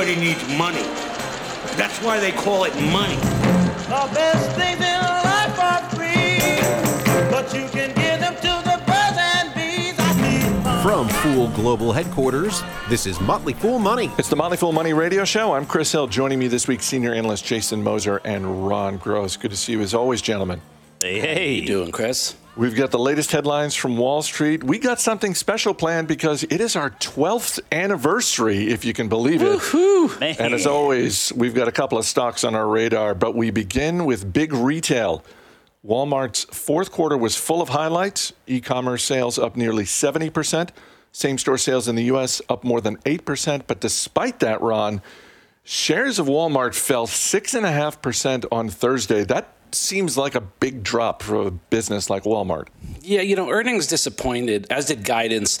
Everybody needs money. That's why they call it money. The best things in life are free, but you can give them to the birds and bees. I need. From Fool Global Headquarters, this is Motley Fool Money. It's the Motley Fool Money Radio Show. I'm Chris Hill. Joining me this week, senior analyst Jason Moser and Ron Gross. Good to see you as always, gentlemen. Hey, hey. you doing, Chris? We've got the latest headlines from Wall Street. We got something special planned because it is our 12th anniversary, if you can believe it. Man. And as always, we've got a couple of stocks on our radar, but we begin with big retail. Walmart's fourth quarter was full of highlights. E commerce sales up nearly 70%. Same store sales in the U.S. up more than 8%. But despite that, Ron, shares of Walmart fell 6.5% on Thursday. That seems like a big drop for a business like Walmart. Yeah, you know, earnings disappointed, as did guidance.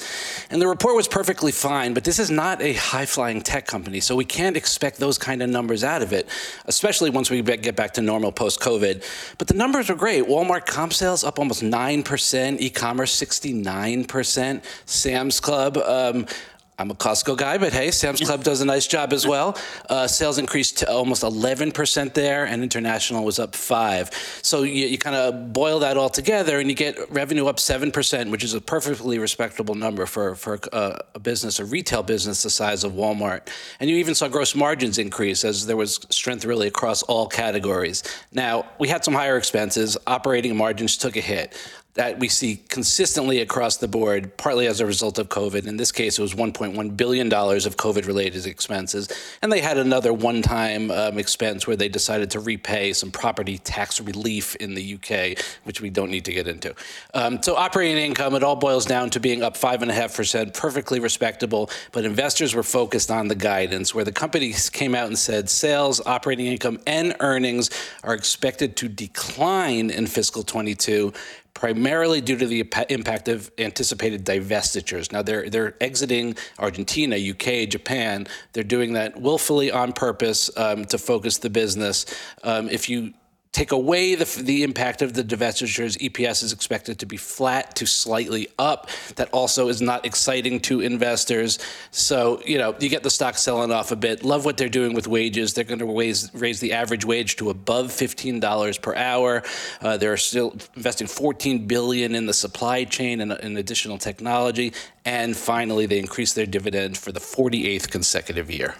And the report was perfectly fine, but this is not a high flying tech company. So we can't expect those kind of numbers out of it, especially once we get back to normal post COVID. But the numbers were great. Walmart comp sales up almost 9%, e commerce 69%, Sam's Club. Um, I'm a Costco guy, but hey, Sam's Club does a nice job as well. Uh, sales increased to almost 11% there, and international was up five. So you, you kind of boil that all together, and you get revenue up seven percent, which is a perfectly respectable number for for uh, a business, a retail business the size of Walmart. And you even saw gross margins increase as there was strength really across all categories. Now we had some higher expenses. Operating margins took a hit that we see consistently across the board, partly as a result of COVID. In this case, it was $1.1 billion of COVID related expenses. And they had another one time um, expense where they decided to repay some property tax relief in the UK, which we don't need to get into. Um, so, operating income, it all boils down to being up 5.5%, perfectly respectable. But investors were focused on the guidance, where the company came out and said sales, operating income, and earnings are expected to decline in fiscal 22 primarily due to the impact of anticipated divestitures. Now they're they're exiting Argentina, UK, Japan. They're doing that willfully on purpose um, to focus the business. Um, if you take away the, the impact of the divestitures, EPS is expected to be flat to slightly up. That also is not exciting to investors. So, you know, you get the stock selling off a bit. Love what they're doing with wages. They're going to raise, raise the average wage to above $15 per hour. Uh, they're still investing 14 billion in the supply chain and in additional technology. And finally, they increase their dividend for the 48th consecutive year.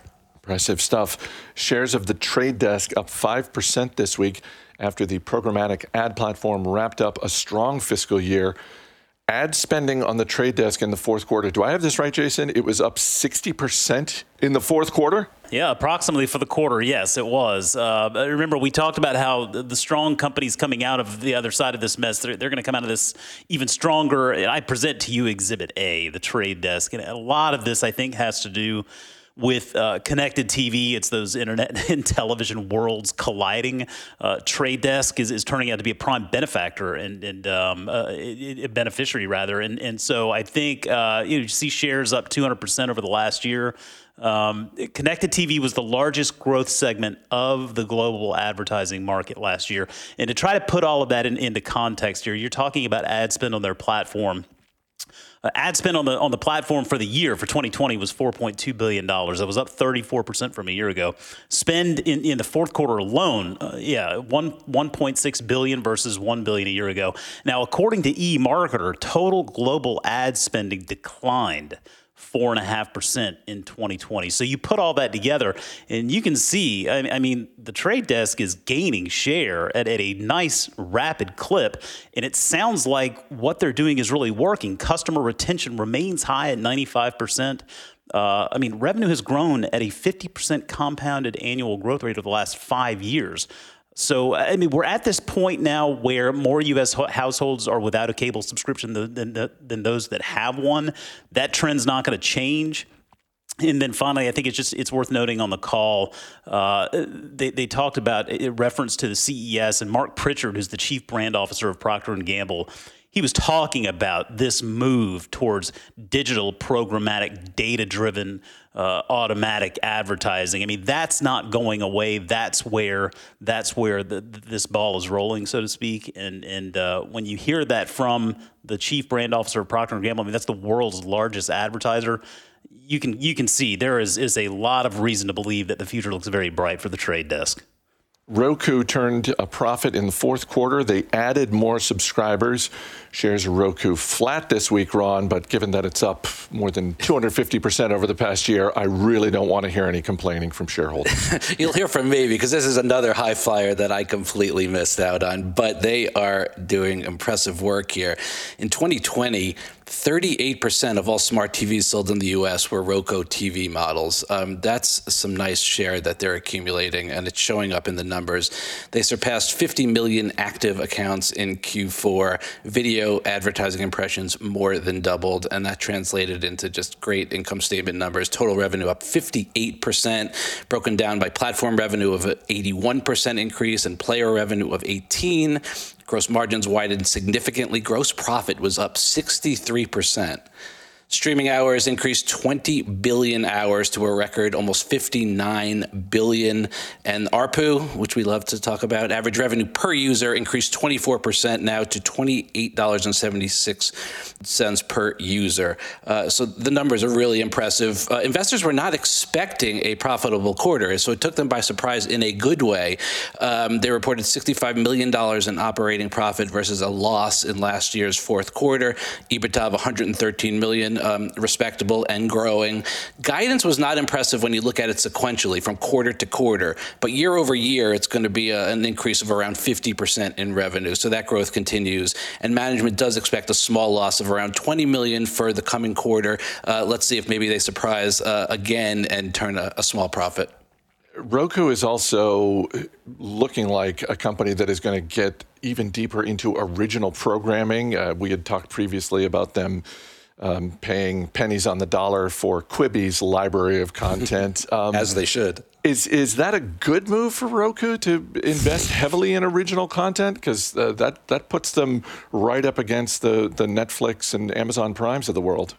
Impressive stuff. Shares of the trade desk up 5% this week after the programmatic ad platform wrapped up a strong fiscal year. Ad spending on the trade desk in the fourth quarter. Do I have this right, Jason? It was up 60% in the fourth quarter? Yeah, approximately for the quarter. Yes, it was. Uh, remember, we talked about how the strong companies coming out of the other side of this mess, they're, they're going to come out of this even stronger. And I present to you Exhibit A, the trade desk. And a lot of this, I think, has to do with uh, connected TV. It's those internet and television worlds colliding. Uh, Trade Desk is, is turning out to be a prime benefactor and, and um, uh, a beneficiary rather. And, and so I think uh, you, know, you see shares up 200% over the last year. Um, connected TV was the largest growth segment of the global advertising market last year. And to try to put all of that in, into context here, you're talking about ad spend on their platform uh, ad spend on the on the platform for the year for 2020 was 4.2 billion dollars. That was up 34 percent from a year ago. Spend in, in the fourth quarter alone, uh, yeah, one 1.6 billion versus 1 billion a year ago. Now, according to eMarketer, total global ad spending declined 4.5% in 2020. So you put all that together and you can see, I mean, the trade desk is gaining share at, at, a nice, rapid clip. And it sounds like what they're doing is really working. Customer retention remains high at 95%. Uh, I mean, revenue has grown at a 50% compounded annual growth rate over the last five years. So, I mean, we're at this point now where more U.S. households are without a cable subscription than, than, than those that have one. That trend's not going to change. And then finally, I think it's just it's worth noting on the call uh, they, they talked about a reference to the CES and Marc Pritchard, who's the chief brand officer of Procter and Gamble he was talking about this move towards digital programmatic data driven uh, automatic advertising. I mean that's not going away. That's where that's where the, this ball is rolling so to speak. And and uh, when you hear that from the chief brand officer of procter & gamble i mean that's the world's largest advertiser you can you can see there is is a lot of reason to believe that the future looks very bright for the trade desk. Roku turned a profit in the fourth quarter. They added more subscribers. Shares of Roku flat this week, Ron, but given that it's up more than 250% over the past year, I really don't want to hear any complaining from shareholders. You'll hear from me because this is another high flyer that I completely missed out on, but they are doing impressive work here. In 2020, 38% of all smart TVs sold in the US were Roku TV models. Um, that's some nice share that they're accumulating, and it's showing up in the numbers. They surpassed 50 million active accounts in Q4. Video advertising impressions more than doubled, and that translated into just great income statement numbers. Total revenue up 58%, broken down by platform revenue of 81% increase and player revenue of 18. Gross margins widened significantly. Gross profit was up 63%. Streaming hours increased 20 billion hours to a record almost 59 billion. And ARPU, which we love to talk about, average revenue per user increased 24% now to $28.76 per user. Uh, so the numbers are really impressive. Uh, investors were not expecting a profitable quarter, so it took them by surprise in a good way. Um, they reported $65 million in operating profit versus a loss in last year's fourth quarter, EBITDA of 113 million um, respectable and growing. Guidance was not impressive when you look at it sequentially from quarter to quarter, but year over year, it's going to be a, an increase of around 50% in revenue. So that growth continues. And management does expect a small loss of around 20 million for the coming quarter. Uh, let's see if maybe they surprise uh, again and turn a, a small profit. Roku is also looking like a company that is going to get even deeper into original programming. Uh, we had talked previously about them um, paying pennies on the dollar for Quibi's library of content. Um, As they should. Is is that a good move for Roku to invest heavily in original content? Because uh, that that puts them right up against the the Netflix and Amazon Primes of the world.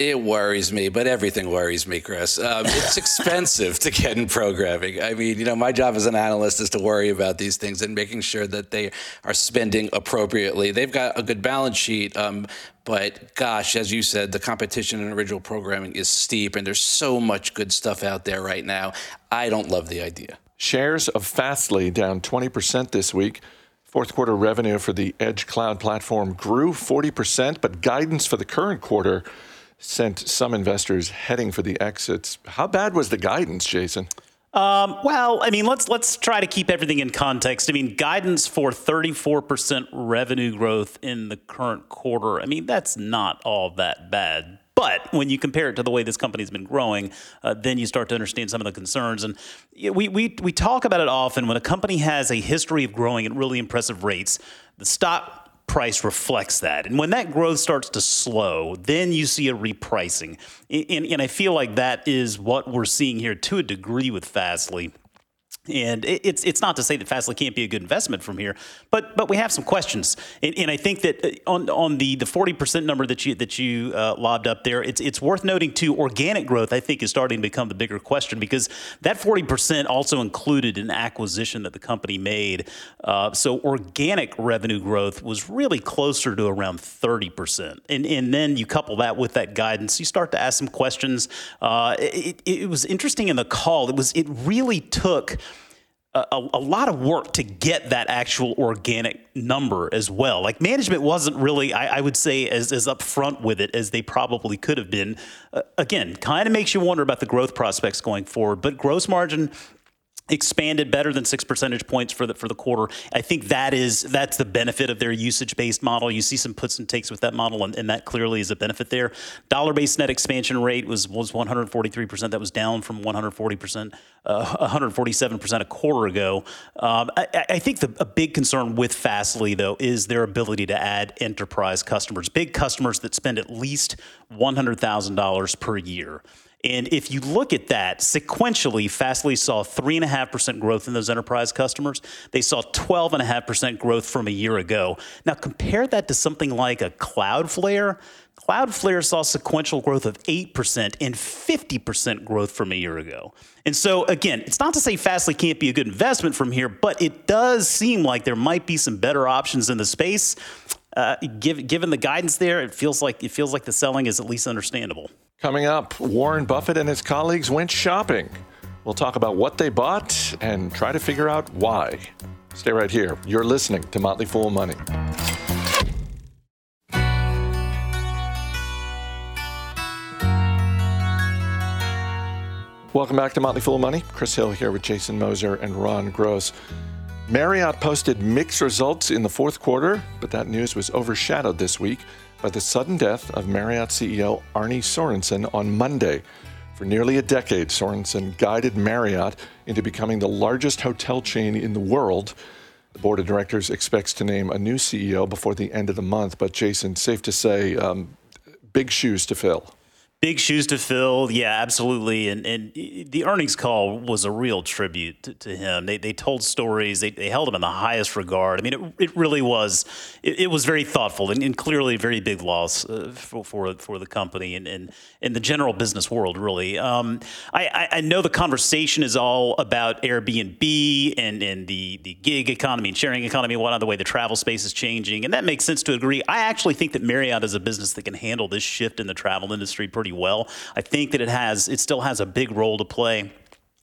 It worries me, but everything worries me, Chris. Um, it's expensive to get in programming. I mean, you know, my job as an analyst is to worry about these things and making sure that they are spending appropriately. They've got a good balance sheet, um, but gosh, as you said, the competition in original programming is steep, and there's so much good stuff out there right now. I don't love the idea. Shares of Fastly down 20% this week. Fourth quarter revenue for the Edge Cloud platform grew 40%, but guidance for the current quarter sent some investors heading for the exits. How bad was the guidance, Jason? Um, well, I mean, let's let's try to keep everything in context. I mean, guidance for 34% revenue growth in the current quarter. I mean, that's not all that bad. But when you compare it to the way this company's been growing, uh, then you start to understand some of the concerns. And we, we, we talk about it often when a company has a history of growing at really impressive rates, the stock price reflects that. And when that growth starts to slow, then you see a repricing. And, and I feel like that is what we're seeing here to a degree with Fastly. And it's it's not to say that Fastly can't be a good investment from here, but but we have some questions, and, and I think that uh, on on the the forty percent number that you that you uh, lobbed up there, it's it's worth noting too. Organic growth, I think, is starting to become the bigger question because that forty percent also included an acquisition that the company made. Uh, so organic revenue growth was really closer to around thirty percent, and and then you couple that with that guidance, you start to ask some questions. Uh, it, it was interesting in the call. It was it really took a, a, lot of work to get that actual organic number as well. Like management wasn't really, I, I would say, as, as upfront with it as they probably could have been. Uh, again, kind of makes you wonder about the growth prospects going forward. But gross margin expanded better than six percentage points for the for the quarter. I think that is that's the benefit of their usage based model. You see some puts and takes with that model, and, and that clearly is a benefit there. Dollar based net expansion rate was was 143 percent. That was down from 140 percent, uh, 147 percent a quarter ago. Um, I, I, think the a big concern with Fastly though is their ability to add enterprise customers, big customers that spend at least one hundred thousand dollars per year. And if you look at that sequentially, Fastly saw 3.5% growth in those enterprise customers. They saw 12.5% growth from a year ago. Now, compare that to something like a Cloudflare. Cloudflare saw sequential growth of 8% and 50% growth from a year ago. And so, again, it's not to say Fastly can't be a good investment from here, but it does seem like there might be some better options in the space. Uh, give, given the guidance there, it feels like it feels like the selling is at least understandable. Coming up, Warren Buffett and his colleagues went shopping. We'll talk about what they bought and try to figure out why. Stay right here. You're listening to Motley Fool Money. Welcome back to Motley Fool Money. Chris Hill here with Jason Moser and Ron Gross. Marriott posted mixed results in the fourth quarter, but that news was overshadowed this week by the sudden death of Marriott CEO Arne Sorenson on Monday. For nearly a decade, Sorenson guided Marriott into becoming the largest hotel chain in the world. The board of directors expects to name a new CEO before the end of the month, but Jason, safe to say, um, big shoes to fill. Big shoes to fill, yeah, absolutely. And and the earnings call was a real tribute to, to him. They, they told stories. They, they held him in the highest regard. I mean, it, it really was. It, it was very thoughtful and, and, clearly a very big loss uh, for, for, for the company and, and in the general business world. Really, um, I, I know the conversation is all about Airbnb and and the the gig economy and sharing economy and whatnot. The way the travel space is changing, and that makes sense to agree. I actually think that Marriott is a business that can handle this shift in the travel industry pretty pretty well. I think that it has it still has a big role to play.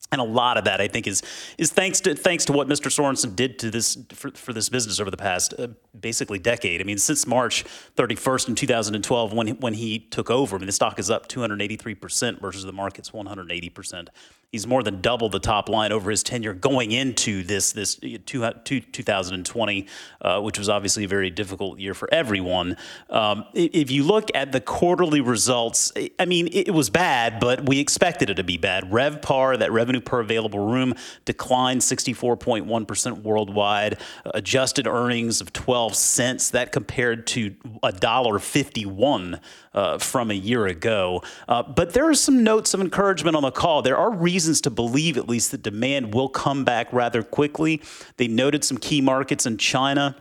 And a lot of that, I think, is is thanks to thanks to what Mr. Sorenson did to this for, for this business over the past uh, basically decade. I mean, since March 31st in 2012, when when he took over, I mean, the stock is up 283 percent versus the market's 180 percent he's more than doubled the top line over his tenure going into this this two, 2020, uh, which was obviously a very difficult year for everyone. Um, if you look at the quarterly results, I mean, it was bad, but we expected it to be bad. RevPAR, that revenue per available room, declined 64.1% worldwide. Adjusted earnings of 12 cents, that compared to $1.51 uh, from a year ago. Uh, but there are some notes of encouragement on the call. There are reasons to believe, at least, that demand will come back rather quickly. They noted some key markets in China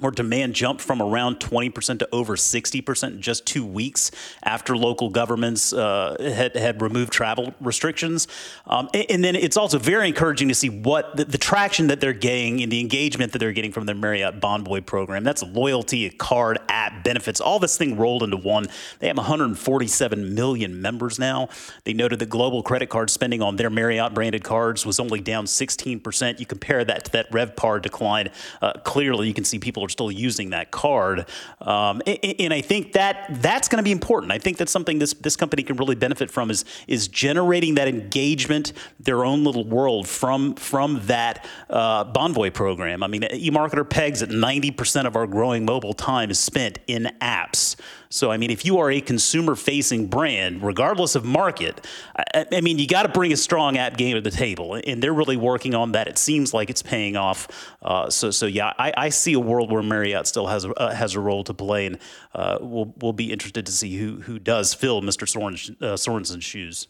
where demand jumped from around 20% to over 60% in just two weeks after local governments uh, had, had removed travel restrictions. Um, and, and, then it's also very encouraging to see what the, the, traction that they're getting and the engagement that they're getting from their Marriott Bonvoy program. That's loyalty, a card, app, benefits, all this thing rolled into one. They have 147 million members now. They noted that global credit card spending on their Marriott branded cards was only down 16%. You compare that to that RevPAR decline, uh, clearly you can see people are still using that card. Um, and, and, I think that that's going to be important. I think that's something this this company can really benefit from is is generating that engagement, their own little world from from that uh, Bonvoy program. I mean, eMarketer pegs at 90% of our growing mobile time is spent in apps. So, I mean, if you are a consumer facing brand, regardless of market, I, I mean, you got to bring a strong app game to the table. And they're really working on that. It seems like it's paying off. Uh, so, so yeah, I, I, see a world where Marriott still has a, uh, has a role to play. And uh, we'll, we'll be interested to see who, who does fill Mr. Soren, uh, Sorenson's shoes.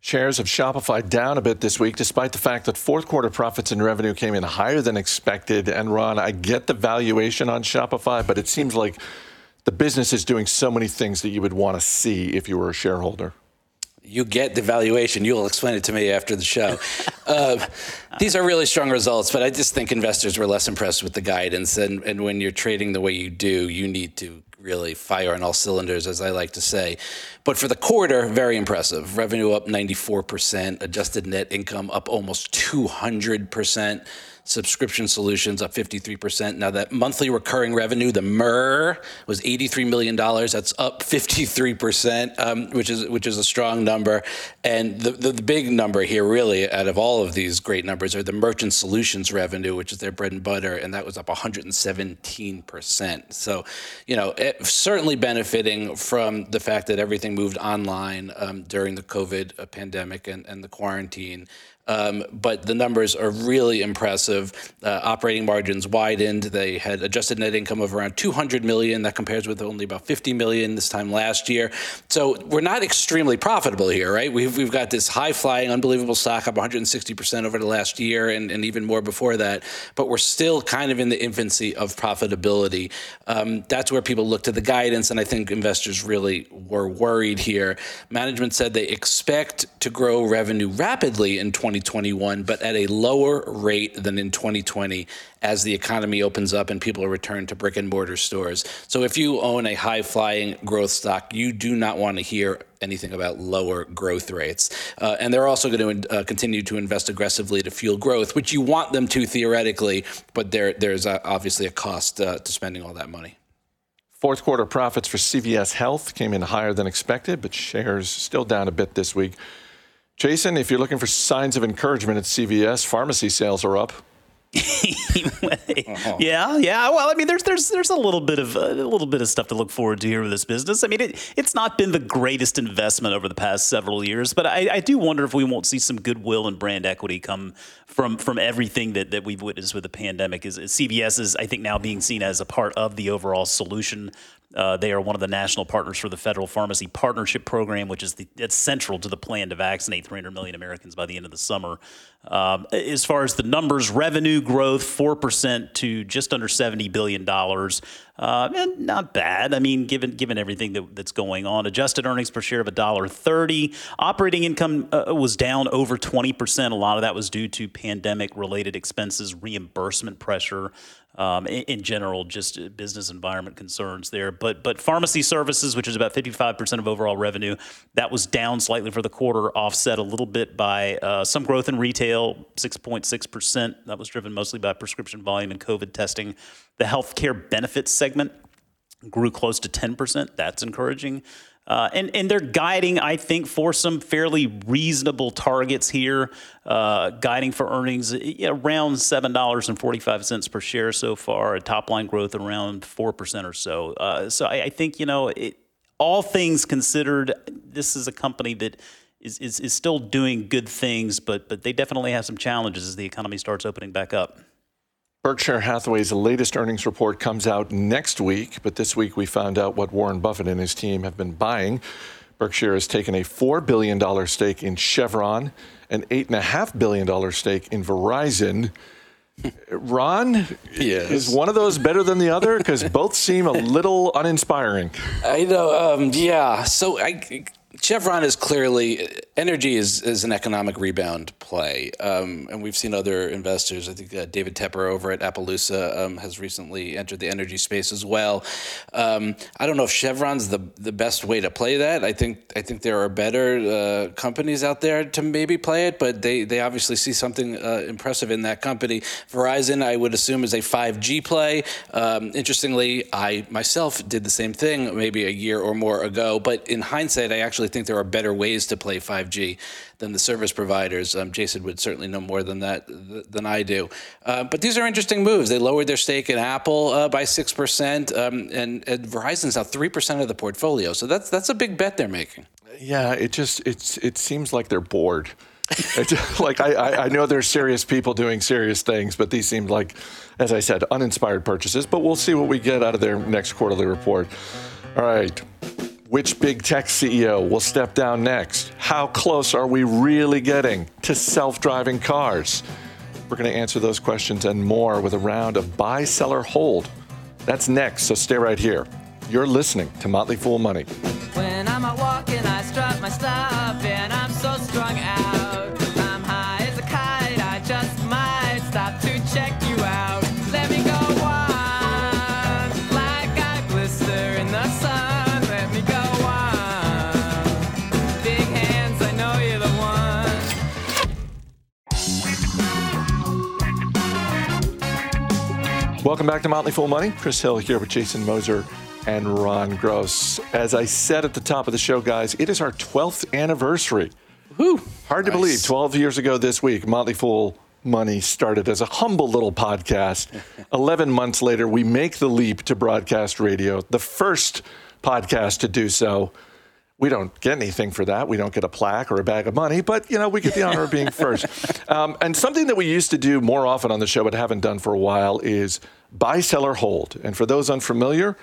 Shares of Shopify down a bit this week, despite the fact that fourth quarter profits and revenue came in higher than expected. And Ron, I get the valuation on Shopify, but it seems like the business is doing so many things that you would want to see if you were a shareholder. You get the valuation. You'll explain it to me after the show. uh, these are really strong results, but I just think investors were less impressed with the guidance. And, and when you're trading the way you do, you need to really fire on all cylinders, as I like to say. But for the quarter, very impressive. Revenue up 94%, adjusted net income up almost 200% subscription solutions up 53%. Now, that monthly recurring revenue, the MER, was $83 million. That's up 53%, um, which is which is a strong number. And the, the, the, big number here, really, out of all of these great numbers, are the merchant solutions revenue, which is their bread and butter, and that was up 117%. So, you know, it, certainly benefiting from the fact that everything moved online um, during the COVID uh, pandemic and, and the quarantine. Um, but the numbers are really impressive. Uh, operating margins widened. They had adjusted net income of around 200 million. That compares with only about 50 million this time last year. So we're not extremely profitable here, right? We've, we've got this high flying, unbelievable stock up 160% over the last year and, and even more before that. But we're still kind of in the infancy of profitability. Um, that's where people look to the guidance. And I think investors really were worried here. Management said they expect to grow revenue rapidly in 20 2021, but at a lower rate than in 2020 as the economy opens up and people return to brick and mortar stores. So if you own a high flying growth stock, you do not want to hear anything about lower growth rates. Uh, and they're also going to uh, continue to invest aggressively to fuel growth, which you want them to theoretically, but there, there's uh, obviously a cost uh, to spending all that money. Fourth quarter profits for CVS Health came in higher than expected, but shares still down a bit this week. Jason, if you're looking for signs of encouragement at CVS, pharmacy sales are up. uh-huh. Yeah, yeah. Well, I mean, there's there's there's a little bit of a little bit of stuff to look forward to here with this business. I mean, it, it's not been the greatest investment over the past several years, but I, I do wonder if we won't see some goodwill and brand equity come from from everything that, that we've witnessed with the pandemic. Is, is CVS is I think now being seen as a part of the overall solution uh, they are one of the national partners for the Federal Pharmacy Partnership Program, which is the, it's central to the plan to vaccinate 300 million Americans by the end of the summer. Um, as far as the numbers, revenue growth 4% to just under $70 billion. Uh, not bad. I mean, given given everything that, that's going on, adjusted earnings per share of $1.30. Operating income uh, was down over 20%. A lot of that was due to pandemic related expenses, reimbursement pressure um, in, general, just business environment concerns there. But but pharmacy services, which is about 55% of overall revenue, that was down slightly for the quarter, offset a little bit by uh, some growth in retail, 6.6%. That was driven mostly by prescription volume and COVID testing. The healthcare benefits segment grew close to 10%. That's encouraging. Uh, and, and they're guiding, I think, for some fairly reasonable targets here, uh, guiding for earnings around $7.45 per share so far, a top line growth around 4% or so. Uh, so I, I, think, you know, it, all things considered, this is a company that is, is, is still doing good things, but, but they definitely have some challenges as the economy starts opening back up. Berkshire Hathaway's latest earnings report comes out next week, but this week we found out what Warren Buffett and his team have been buying. Berkshire has taken a $4 billion stake in Chevron, an $8.5 billion stake in Verizon. Ron, yes. is one of those better than the other? Because both seem a little uninspiring. I know. Um, yeah. So I Chevron is clearly energy is, is an economic rebound play, um, and we've seen other investors. I think uh, David Tepper over at Appaloosa um, has recently entered the energy space as well. Um, I don't know if Chevron's the the best way to play that. I think I think there are better uh, companies out there to maybe play it, but they they obviously see something uh, impressive in that company. Verizon, I would assume, is a 5G play. Um, interestingly, I myself did the same thing maybe a year or more ago, but in hindsight, I actually actually think there are better ways to play 5G than the service providers. Um, Jason would certainly know more than that than I do. Uh, but these are interesting moves. They lowered their stake in Apple uh, by six percent, um, and, and Verizon's now three percent of the portfolio. So that's that's a big bet they're making. Yeah, it just it's it seems like they're bored. like I, I know there's serious people doing serious things, but these seem like, as I said, uninspired purchases. But we'll see what we get out of their next quarterly report. All right. Which big tech CEO will step down next? How close are we really getting to self driving cars? We're going to answer those questions and more with a round of buy, seller, hold. That's next, so stay right here. You're listening to Motley Fool Money. When I'm out walking, I strut my stuff, and I'm so strung out. Welcome back to Motley Fool Money. Chris Hill here with Jason Moser and Ron Gross. As I said at the top of the show, guys, it is our 12th anniversary. Whew. Hard nice. to believe. 12 years ago this week, Motley Fool Money started as a humble little podcast. 11 months later, we make the leap to broadcast radio, the first podcast to do so. We don't get anything for that. We don't get a plaque or a bag of money, but you know we get the honor of being first. Um, and something that we used to do more often on the show, but haven't done for a while, is buy, sell, or hold. And for those unfamiliar,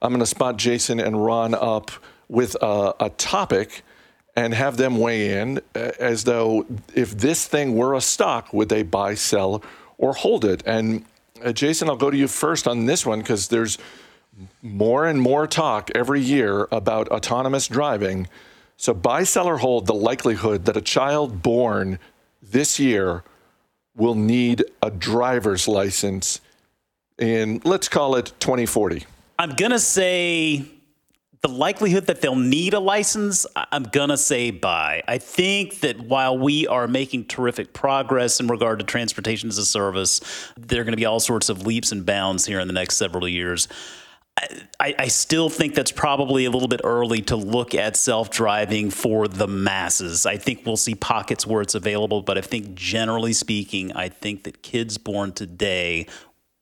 I'm going to spot Jason and Ron up with a, a topic and have them weigh in uh, as though if this thing were a stock, would they buy, sell, or hold it? And uh, Jason, I'll go to you first on this one because there's more and more talk every year about autonomous driving. So, buy, sell, or hold the likelihood that a child born this year will need a driver's license in, let's call it 2040? I'm gonna say the likelihood that they'll need a license, I'm gonna say buy. I think that while we are making terrific progress in regard to transportation as a service, there are gonna be all sorts of leaps and bounds here in the next several years. I, I still think that's probably a little bit early to look at self driving for the masses. I think we'll see pockets where it's available, but I think generally speaking, I think that kids born today,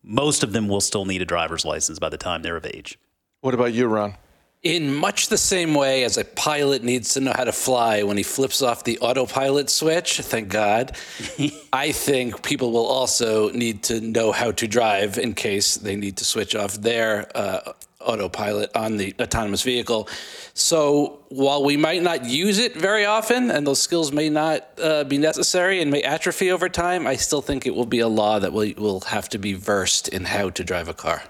most of them will still need a driver's license by the time they're of age. What about you, Ron? In much the same way as a pilot needs to know how to fly when he flips off the autopilot switch, thank God, I think people will also need to know how to drive in case they need to switch off their uh, autopilot on the autonomous vehicle. So while we might not use it very often and those skills may not uh, be necessary and may atrophy over time, I still think it will be a law that we will have to be versed in how to drive a car.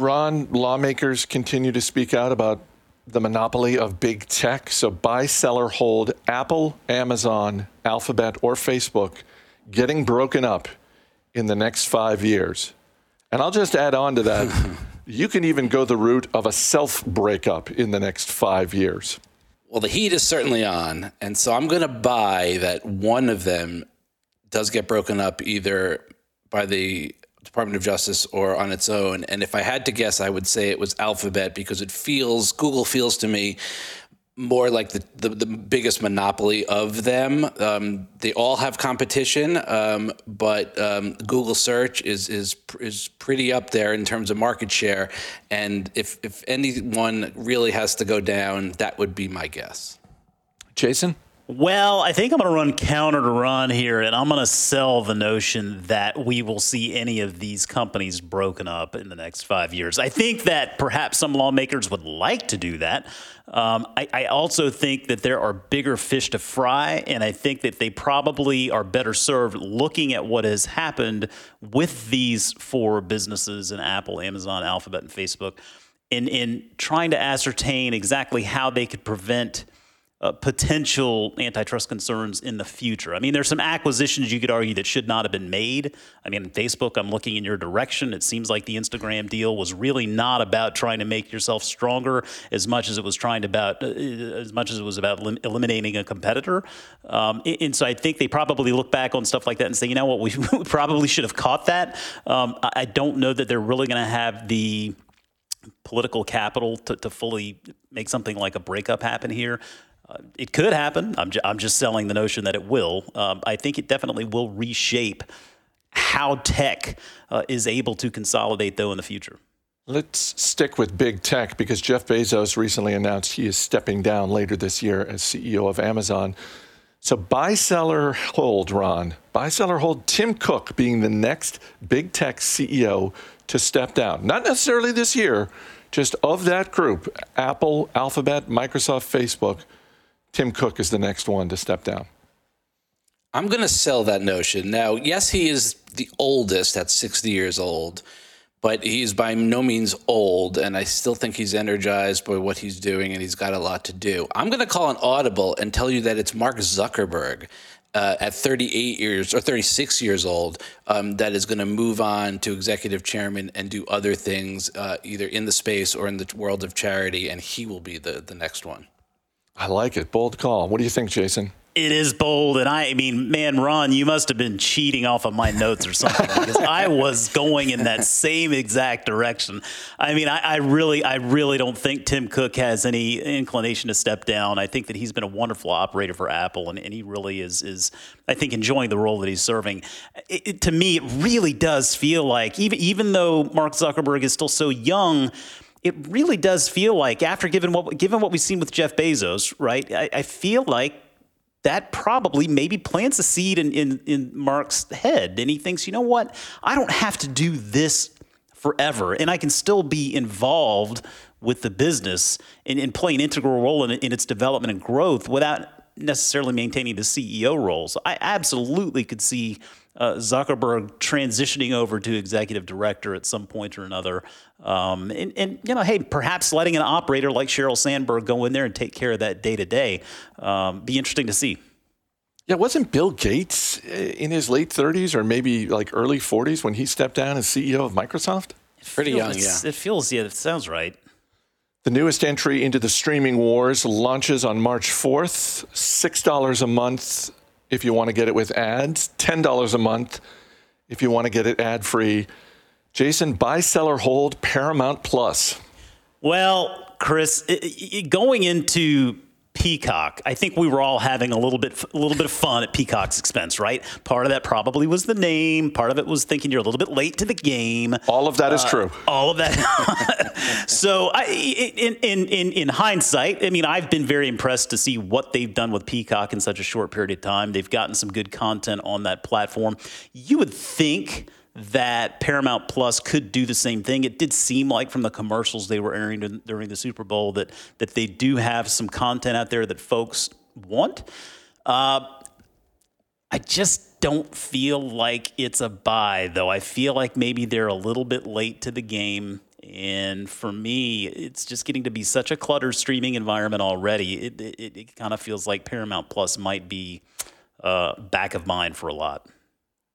Ron, lawmakers continue to speak out about the monopoly of big tech. So buy, sell, or hold Apple, Amazon, Alphabet, or Facebook getting broken up in the next five years. And I'll just add on to that you can even go the route of a self breakup in the next five years. Well, the heat is certainly on. And so I'm going to buy that one of them does get broken up either by the Department of Justice or on its own. And if I had to guess, I would say it was Alphabet because it feels, Google feels to me more like the, the, the biggest monopoly of them. Um, they all have competition, um, but um, Google search is, is, is pretty up there in terms of market share. And if, if anyone really has to go down, that would be my guess. Jason? Well, I think I'm going to run counter to Ron here, and I'm going to sell the notion that we will see any of these companies broken up in the next five years. I think that perhaps some lawmakers would like to do that. Um, I, I also think that there are bigger fish to fry, and I think that they probably are better served looking at what has happened with these four businesses in Apple, Amazon, Alphabet, and Facebook, in, in trying to ascertain exactly how they could prevent uh, potential antitrust concerns in the future. I mean, there's some acquisitions you could argue that should not have been made. I mean, Facebook, I'm looking in your direction. It seems like the Instagram deal was really not about trying to make yourself stronger as much as it was trying to about uh, as much as it was about lim- eliminating a competitor. Um, and, so I think they probably look back on stuff like that and say, you know what, we, we probably should have caught that. Um, I, I don't know that they're really going to have the political capital to, to fully make something like a breakup happen here. Uh, it could happen. I'm, ju- I'm just selling the notion that it will. Um, I think it definitely will reshape how tech uh, is able to consolidate, though, in the future. Let's stick with big tech because Jeff Bezos recently announced he is stepping down later this year as CEO of Amazon. So buy, seller, hold, Ron. Buy, seller, hold Tim Cook being the next big tech CEO to step down. Not necessarily this year, just of that group Apple, Alphabet, Microsoft, Facebook. Tim Cook is the next one to step down. I'm going to sell that notion. Now, yes, he is the oldest at 60 years old, but he's by no means old, and I still think he's energized by what he's doing, and he's got a lot to do. I'm going to call an audible and tell you that it's Mark Zuckerberg. Uh, at 38 years or 36 years old, um, that is going to move on to executive chairman and do other things, uh, either in the space or in the world of charity, and he will be the, the next one. I like it. Bold call. What do you think, Jason? It is bold, and I, I mean, man, Ron, you must have been cheating off of my notes or something because I was going in that same exact direction. I mean, I, I, really, I really don't think Tim Cook has any inclination to step down. I think that he's been a wonderful operator for Apple, and, and he really is, is, I think, enjoying the role that he's serving. It, it, to me, it really does feel like, even even though Mark Zuckerberg is still so young it really does feel like after given what given what we've seen with Jeff Bezos, right? I, I feel like that probably maybe plants a seed in, in, in Mark's head. And he thinks, you know what? I don't have to do this forever. And I can still be involved with the business and, and play an integral role in, in its development and growth without necessarily maintaining the CEO role. So I absolutely could see uh, Zuckerberg transitioning over to executive director at some point or another. Um, and, and, you know, hey, perhaps letting an operator like Sheryl Sandberg go in there and take care of that day to day. Be interesting to see. Yeah, wasn't Bill Gates uh, in his late 30s or maybe like early 40s when he stepped down as CEO of Microsoft? Pretty Feels- young, yeah. It feels, yeah, it sounds right. The newest entry into the streaming wars launches on March 4th. $6 a month if you want to get it with ads, $10 a month if you want to get it ad free. Jason, buy, sell, or hold Paramount Plus. Well, Chris, going into Peacock, I think we were all having a little bit, a little bit of fun at Peacock's expense, right? Part of that probably was the name. Part of it was thinking you're a little bit late to the game. All of that is uh, true. All of that. so, I, in, in in in hindsight, I mean, I've been very impressed to see what they've done with Peacock in such a short period of time. They've gotten some good content on that platform. You would think that Paramount Plus could do the same thing. It did seem like from the commercials they were airing during the Super Bowl that that they do have some content out there that folks want. Uh, I just don't feel like it's a buy, though. I feel like maybe they're a little bit late to the game. And for me, it's just getting to be such a cluttered streaming environment already. It, it, it kind of feels like Paramount Plus might be uh, back of mind for a lot.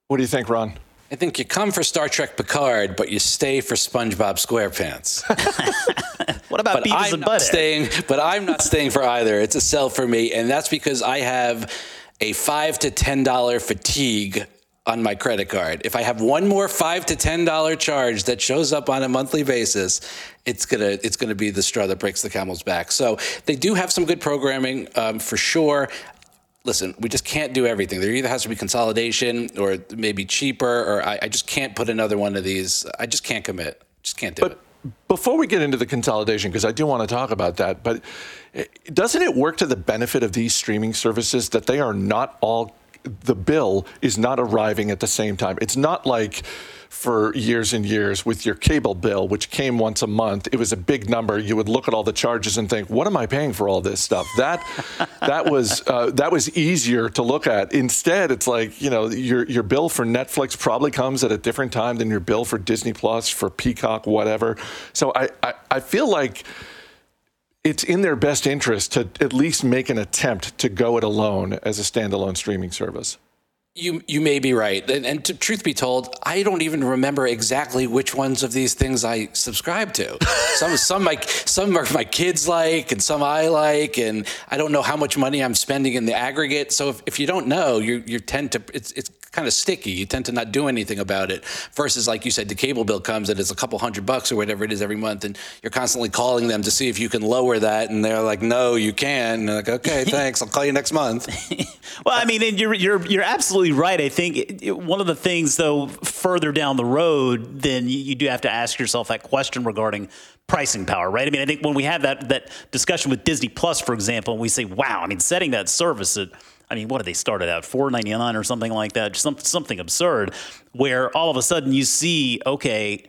What do you think, Ron? I think you come for Star Trek Picard, but you stay for SpongeBob SquarePants. What about but Beavis I'm and not Butthead? staying. But I'm not staying for either. It's a sell for me, and that's because I have a five to ten dollar fatigue on my credit card. If I have one more five to ten dollar charge that shows up on a monthly basis, it's gonna it's gonna be the straw that breaks the camel's back. So they do have some good programming um, for sure. Listen, we just can't do everything. There either has to be consolidation or maybe cheaper, or I, I just can't put another one of these. I just can't commit. Just can't do it. But before we get into the consolidation, because I do want to talk about that, but eh, doesn't it work to the benefit of these streaming services that they are not all, the bill is not arriving at the same time? It's not like for years and years with your cable bill, which came once a month, it was a big number. You would look at all the charges and think, "What am I paying for all this stuff?" That that was uh, that was easier to look at. Instead, it's like you know your your bill for Netflix probably comes at a different time than your bill for Disney Plus, for Peacock, whatever. So I I, I feel like it's in their best interest to at least make an attempt to go it alone as a standalone streaming service. You you may be right, and, and to, truth be told, I don't even remember exactly which ones of these things I subscribe to. Some some my some are my kids like, and some I like, and I don't know how much money I'm spending in the aggregate. So if, if you don't know, you you tend to it's it's kind of sticky. You tend to not do anything about it. Versus like you said, the cable bill comes and it's a couple hundred bucks or whatever it is every month, and you're constantly calling them to see if you can lower that, and they're like, no, you can. And they're like, okay, thanks, I'll call you next month. Well, I mean, and you're you're you're absolutely right. I think it, it- one of the things, though, further down the road, then you, you do have to ask yourself that question regarding pricing power, right? I mean, I think when we have that that discussion with Disney Plus, for example, and we say, "Wow," I mean, setting that service at I mean, what did they start it at? Four ninety nine or something like that, some, something absurd. Where all of a sudden you see, okay,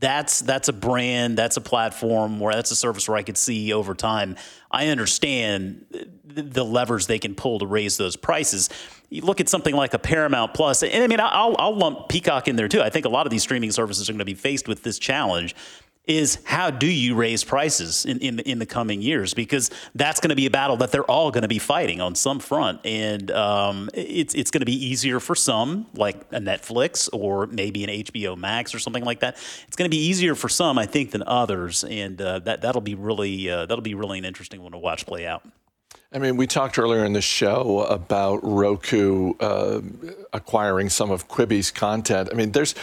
that's that's a brand, that's a platform, where that's a service where I could see over time. I understand the, the levers they can pull to raise those prices. You look at something like a Paramount Plus, and I mean, I'll, I'll lump Peacock in there too. I think a lot of these streaming services are going to be faced with this challenge. Is how do you raise prices in, in, in the coming years? Because that's going to be a battle that they're all going to be fighting on some front. And um, it's, it's going to be easier for some, like a Netflix or maybe an HBO Max or something like that. It's going to be easier for some, I think, than others. And uh, that, that'll be really uh, that'll be really an interesting one to watch play out. I mean, we talked earlier in the show about Roku uh, acquiring some of Quibi's content. I mean, there's,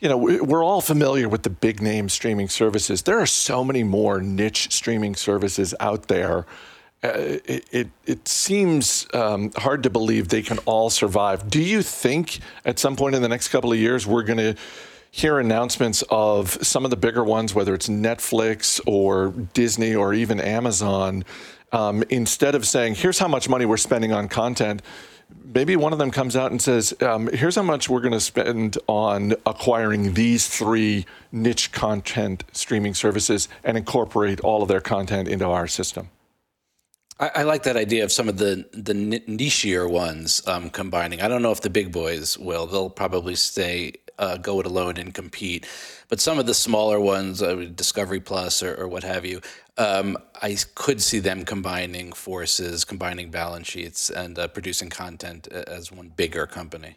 you know, we- we're all familiar with the big name streaming services. There are so many more niche streaming services out there. Uh, it, it, it seems um, hard to believe they can all survive. Do you think at some point in the next couple of years we're going to hear announcements of some of the bigger ones, whether it's Netflix or Disney or even Amazon, um, instead of saying, here's how much money we're spending on content, maybe one of them comes out and says, um, here's how much we're going to spend on acquiring these three niche content streaming services and incorporate all of their content into our system. I, I like that idea of some of the the ni- nichier ones um, combining. I don't know if the big boys will. They'll probably stay uh, go it alone and compete. But some of the smaller ones, uh, Discovery Plus or, or what have you, um, I could see them combining forces, combining balance sheets, and uh, producing content as one bigger company.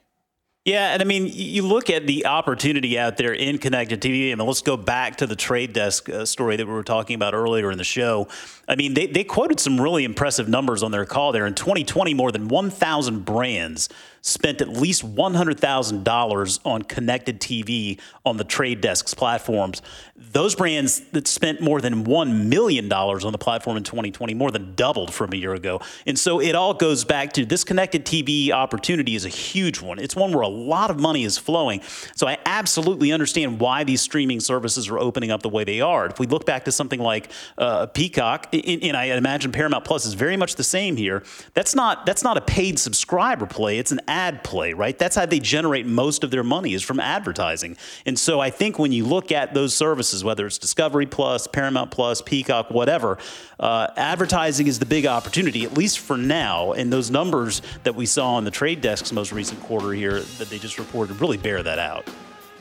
Yeah, and I mean, you look at the opportunity out there in connected TV. I mean, let's go back to the trade desk uh, story that we were talking about earlier in the show. I mean, they, they quoted some really impressive numbers on their call there. In 2020, more than 1,000 brands spent at least $100,000 on connected TV on the trade desk's platforms. Those brands that spent more than $1 million on the platform in 2020 more than doubled from a year ago. And so it all goes back to this connected TV opportunity is a huge one. It's one where a lot of money is flowing. So I absolutely understand why these streaming services are opening up the way they are. If we look back to something like uh, Peacock, and I imagine Paramount Plus is very much the same here, that's not, that's not a paid subscriber play. It's an ad play, right? That's how they generate most of their money is from advertising. And so I think when you look at those services, whether it's Discovery Plus, Paramount Plus, Peacock, whatever, uh, advertising is the big opportunity, at least for now. And those numbers that we saw on the trade desk's most recent quarter here that they just reported really bear that out.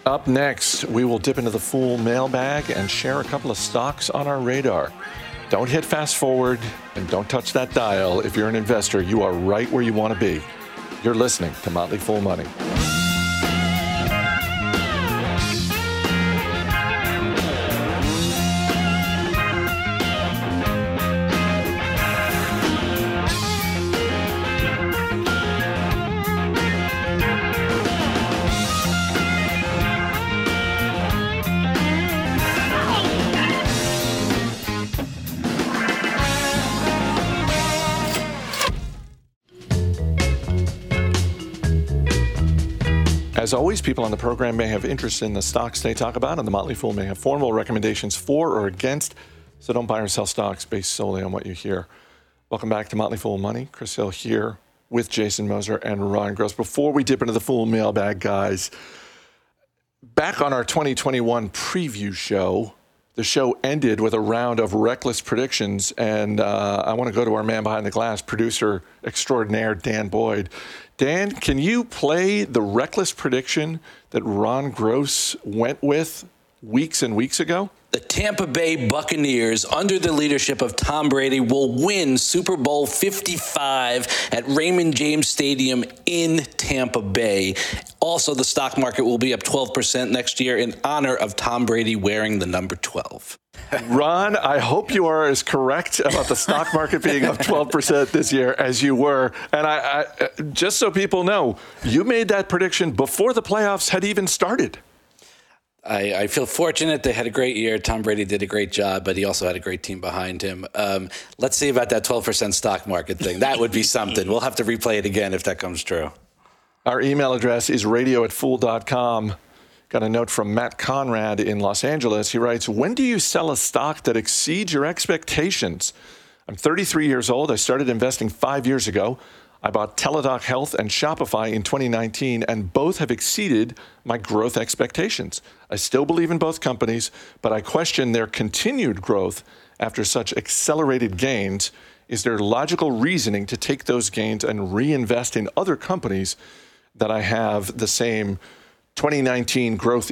Up next, we will dip into the Fool mailbag and share a couple of stocks on our radar. Don't hit fast forward and don't touch that dial. If you're an investor, you are right where you want to be. You're listening to Motley Fool Money. As always, people on the program may have interest in the stocks they talk about, and the Motley Fool may have formal recommendations for or against. So don't buy or sell stocks based solely on what you hear. Welcome back to Motley Fool Money. Chris Hill here with Jason Moser and Ron Gross. Before we dip into the Fool mailbag, guys, back on our 2021 preview show, the show ended with a round of reckless predictions. And uh, I want to go to our man behind the glass, producer extraordinaire Dan Boyd. Dan, can you play the reckless prediction that Ron Gross went with weeks and weeks ago? The Tampa Bay Buccaneers, under the leadership of Tom Brady, will win Super Bowl 55 at Raymond James Stadium in Tampa Bay. Also, the stock market will be up 12% next year in honor of Tom Brady wearing the number 12. Ron, I hope you are as correct about the stock market being up 12% this year as you were. And I, I, uh, just so people know, you made that prediction before the playoffs had even started. I, I, feel fortunate. They had a great year. Tom Brady did a great job, but he also had a great team behind him. Um, let's see about that 12% stock market thing. That would be something. We'll have to replay it again if that comes true. Our email address is radio at fool.com. Got a note from Matt Conrad in Los Angeles. He writes, When do you sell a stock that exceeds your expectations? I'm 33 years old. I started investing five years ago. I bought Teladoc Health and Shopify in 2019, and both have exceeded my growth expectations. I still believe in both companies, but I question their continued growth after such accelerated gains. Is there logical reasoning to take those gains and reinvest in other companies that I have the same 2019 growth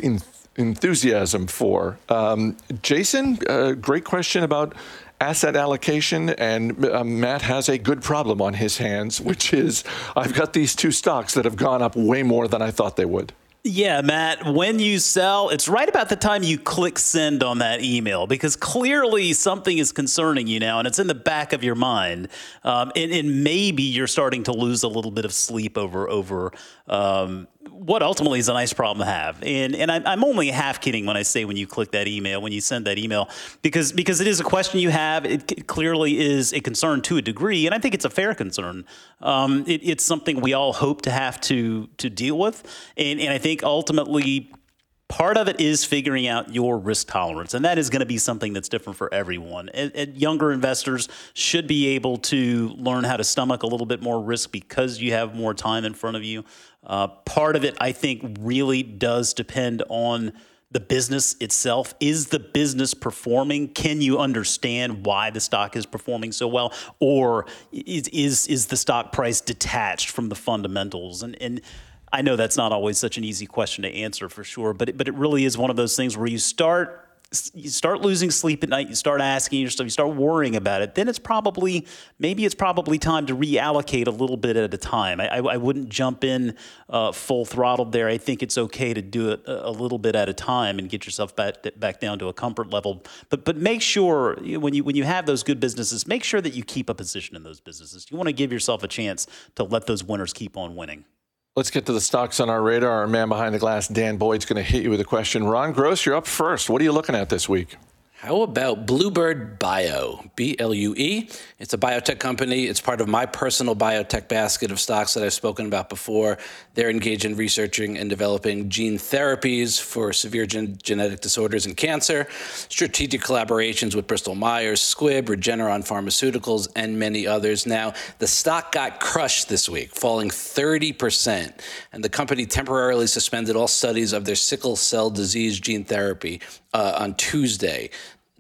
enthusiasm for. Um, Jason, uh, great question about asset allocation, and uh, Matt has a good problem on his hands, which is I've got these two stocks that have gone up way more than I thought they would. Yeah, Matt, when you sell, it's right about the time you click send on that email because clearly something is concerning you now and it's in the back of your mind. Um, and, and, maybe you're starting to lose a little bit of sleep over, over um, what ultimately is a nice problem to have. And and I'm, I'm only half kidding when I say when you click that email, when you send that email, because because it is a question you have. It clearly is a concern to a degree, and I think it's a fair concern. Um, it, it's something we all hope to have to to deal with, and and I think ultimately part of it is figuring out your risk tolerance and that is going to be something that's different for everyone and, and, younger investors should be able to learn how to stomach a little bit more risk because you have more time in front of you uh, part of it i think really does depend on the business itself. Is the business performing? Can you understand why the stock is performing so well? Or is is, is the stock price detached from the fundamentals? And and I know that's not always such an easy question to answer for sure, but it, but it really is one of those things where you start you start losing sleep at night, you start asking yourself, you start worrying about it, then it's probably, maybe it's probably time to reallocate a little bit at a time. I, I, I wouldn't jump in uh, full throttle there. I think it's okay to do it a, little bit at a time and get yourself back, back down to a comfort level. But, but make sure when you, when you have those good businesses, make sure that you keep a position in those businesses. You want to give yourself a chance to let those winners keep on winning. Let's get to the stocks on our radar. Our man behind the glass, Dan Boyd's going to hit you with a question. Ron Gross, you're up first. What are you looking at this week? How about Bluebird Bio? B L U E. It's a biotech company. It's part of my personal biotech basket of stocks that I've spoken about before. They're engaged in researching and developing gene therapies for severe gen- genetic disorders and cancer, strategic collaborations with Bristol Myers, Squibb, Regeneron Pharmaceuticals, and many others. Now, the stock got crushed this week, falling 30%, and the company temporarily suspended all studies of their sickle cell disease gene therapy uh, on Tuesday.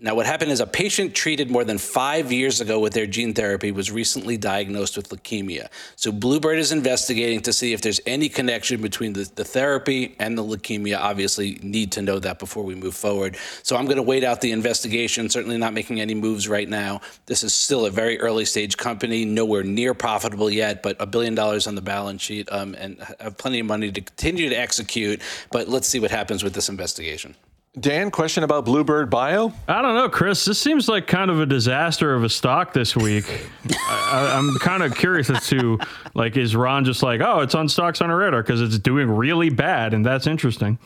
Now, what happened is a patient treated more than five years ago with their gene therapy was recently diagnosed with leukemia. So, Bluebird is investigating to see if there's any connection between the, the therapy and the leukemia. Obviously, need to know that before we move forward. So, I'm going to wait out the investigation, certainly not making any moves right now. This is still a very early stage company, nowhere near profitable yet, but a billion dollars on the balance sheet um, and have plenty of money to continue to execute. But let's see what happens with this investigation. Dan, question about Bluebird Bio? I don't know, Chris. This seems like kind of a disaster of a stock this week. I, am kind of curious as to, like, is Ron just like, oh, it's on stocks on a radar because it's doing really bad, and that's interesting.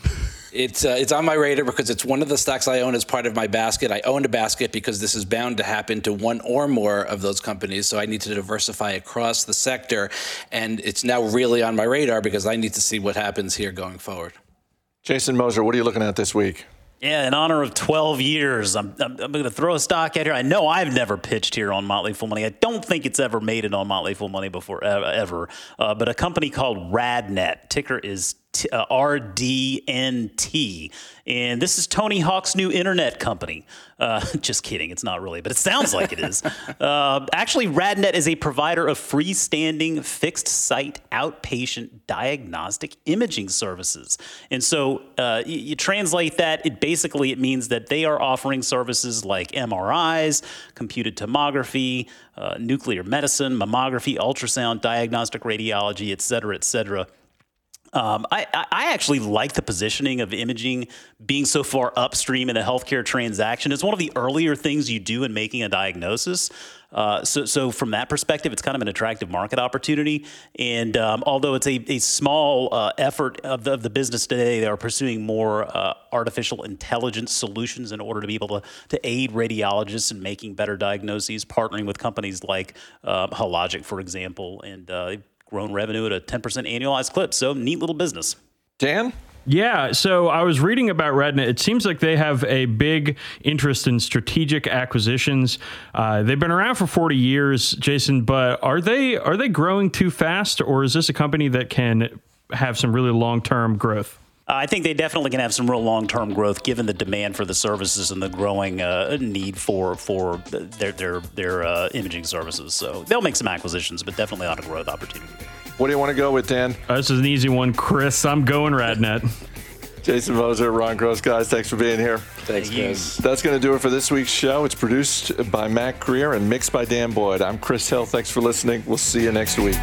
It's uh, it's on my radar because it's one of the stocks I own as part of my basket. I own a basket because this is bound to happen to one or more of those companies. So I need to diversify across the sector, and it's now really on my radar because I need to see what happens here going forward. Jason Moser, what are you looking at this week? Yeah, in honor of 12 years, I'm, I'm, I'm going to throw a stock at here. I know I've never pitched here on Motley Fool Money. I don't think it's ever made it on Motley Fool Money before, ever. Uh, but a company called RadNet, ticker is T- uh, RDNT. And this is Tony Hawk's new internet company. Uh, just kidding, it's not really, but it sounds like it is. Uh, actually, RadNet is a provider of freestanding fixed site outpatient diagnostic imaging services. And so uh, you, you translate that, it basically it means that they are offering services like MRIs, computed tomography, uh, nuclear medicine, mammography, ultrasound, diagnostic radiology, et cetera, et cetera um, I, I actually like the positioning of imaging being so far upstream in a healthcare transaction. It's one of the earlier things you do in making a diagnosis. Uh, so, so from that perspective, it's kind of an attractive market opportunity. And um, although it's a, a small uh, effort of the, of the, business today, they are pursuing more uh, artificial intelligence solutions in order to be able to, to aid radiologists in making better diagnoses, partnering with companies like uh, Hologic, for example, and uh, grown revenue at a 10% annualized clip. So neat little business. Dan? Yeah, so I was reading about RadNet. It seems like they have a big interest in strategic acquisitions. Uh, they've been around for 40 years, Jason, but are they are they growing too fast, or is this a company that can have some really long term growth? I think they definitely can have some real long-term growth, given the demand for the services and the growing uh, need for for their their their uh, imaging services. So they'll make some acquisitions, but definitely a lot of growth opportunity. What do you want to go with, Dan? Uh, this is an easy one, Chris. I'm going Radnet. Jason Moser, Ron Gross, guys, thanks for being here. Thanks, Chris. That's going to do it for this week's show. It's produced by Matt Greer and mixed by Dan Boyd. I'm Chris Hill. Thanks for listening. We'll see you next week.